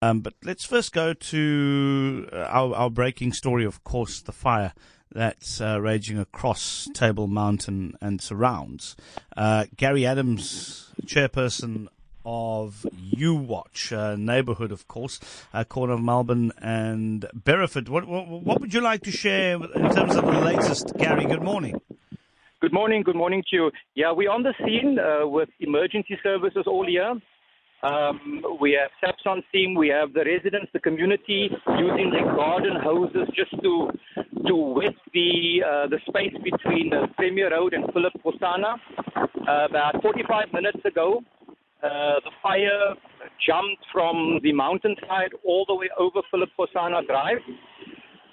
Um, but let's first go to uh, our, our breaking story, of course, the fire that's uh, raging across Table Mountain and surrounds. Uh, Gary Adams, chairperson of UWatch uh, neighborhood, of course, uh, corner of Melbourne and Beresford. What, what, what, would you like to share in terms of the latest, Gary? Good morning. Good morning. Good morning to you. Yeah, we're on the scene uh, with emergency services all year. Um, we have SAPS on scene. We have the residents, the community using their garden hoses just to to wet the uh, the space between uh, Premier Road and Philip Kgosana. Uh, about 45 minutes ago, uh, the fire jumped from the mountainside all the way over Philip Kgosana Drive,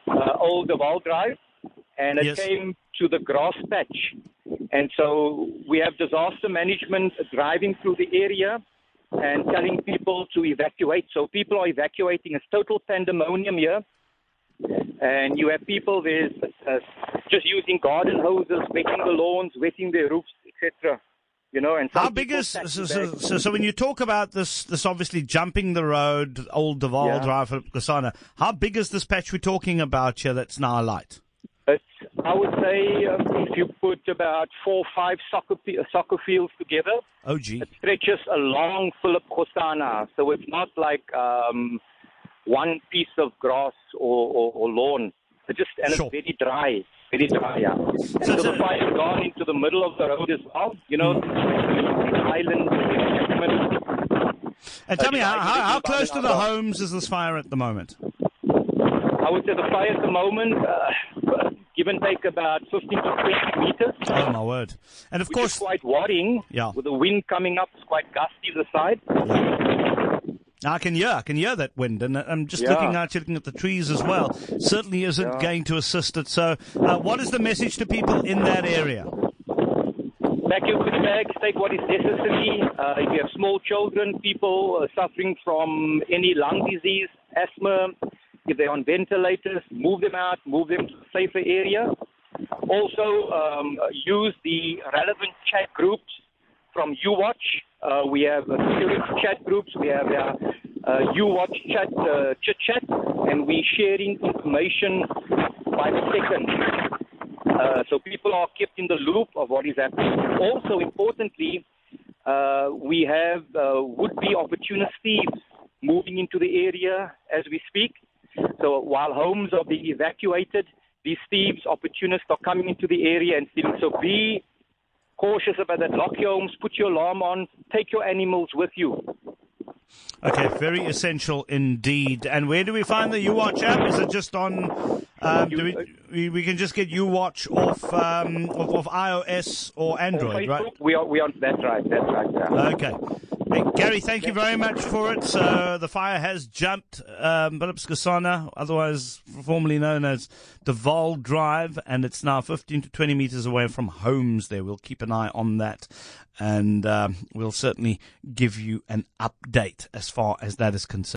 uh, Old De Waal Drive, and it Yes. came to the grass patch. And so we have disaster management driving through the area and telling people to evacuate. So people are evacuating. It's total pandemonium here. And you have people there's uh, just using garden hoses, wetting the lawns, wetting their roofs, etc. You know, and How big is so, so, so, so when you talk about this this obviously jumping the road, old De Waal Yeah. Drive for Kgosana, how big is this patch we're talking about here that's now alight? I would say um, if you put about four, or five soccer soccer fields together, Oh gee. it stretches along Philip Kgosana. So it's not like um, one piece of grass or, or, or lawn. It's just and Sure. it's very dry, very dry. Yeah. And So so, the fire's gone into the middle of the road as well. You know, island. And tell Uh, me, how, how, how close to the homes is this fire at the moment? I would say the fire at the moment, uh, give and take about 15 to 20 meters. Oh my word! And of which course, is quite worrying. Yeah. With the wind coming up, it's quite gusty the side. I can hear, I can hear that wind, and I'm just Yeah. looking out, looking at the trees as well. Certainly isn't Yeah. going to assist it. So, uh, what is the message to people in that area? Pack your bags, take what is necessary. Uh, if you have small children, people uh, suffering from any lung disease, asthma, if they're on ventilators, move them out, move them to a safer area. Also, um, use the relevant chat groups from UWatch. Uh, we have uh, security chat groups. We have uh, uh, UWatch chat, uh, chit chat, and we're sharing information by the second. Uh, so people are kept in the loop of what is happening. Also, importantly, uh, we have uh, would-be opportunist thieves moving into the area as we speak. So while homes are being evacuated, these thieves, opportunists are coming into the area and stealing. So be cautious about that. Lock your homes, put your alarm on, take your animals with you. Okay, very essential indeed. And where do we find the UWatch app? Is it just on? Um, do we, we can just get UWatch off um, off, off iOS or Android, right? we are, we are, that's right, that's right. Yeah. Okay. Gary, thank you very much for it. So the fire has jumped um, Phillips otherwise formerly known as De Waal Drive, and it's now 15 to 20 meters away from homes there. We'll keep an eye on that, and um, we'll certainly give you an update as far as that is concerned.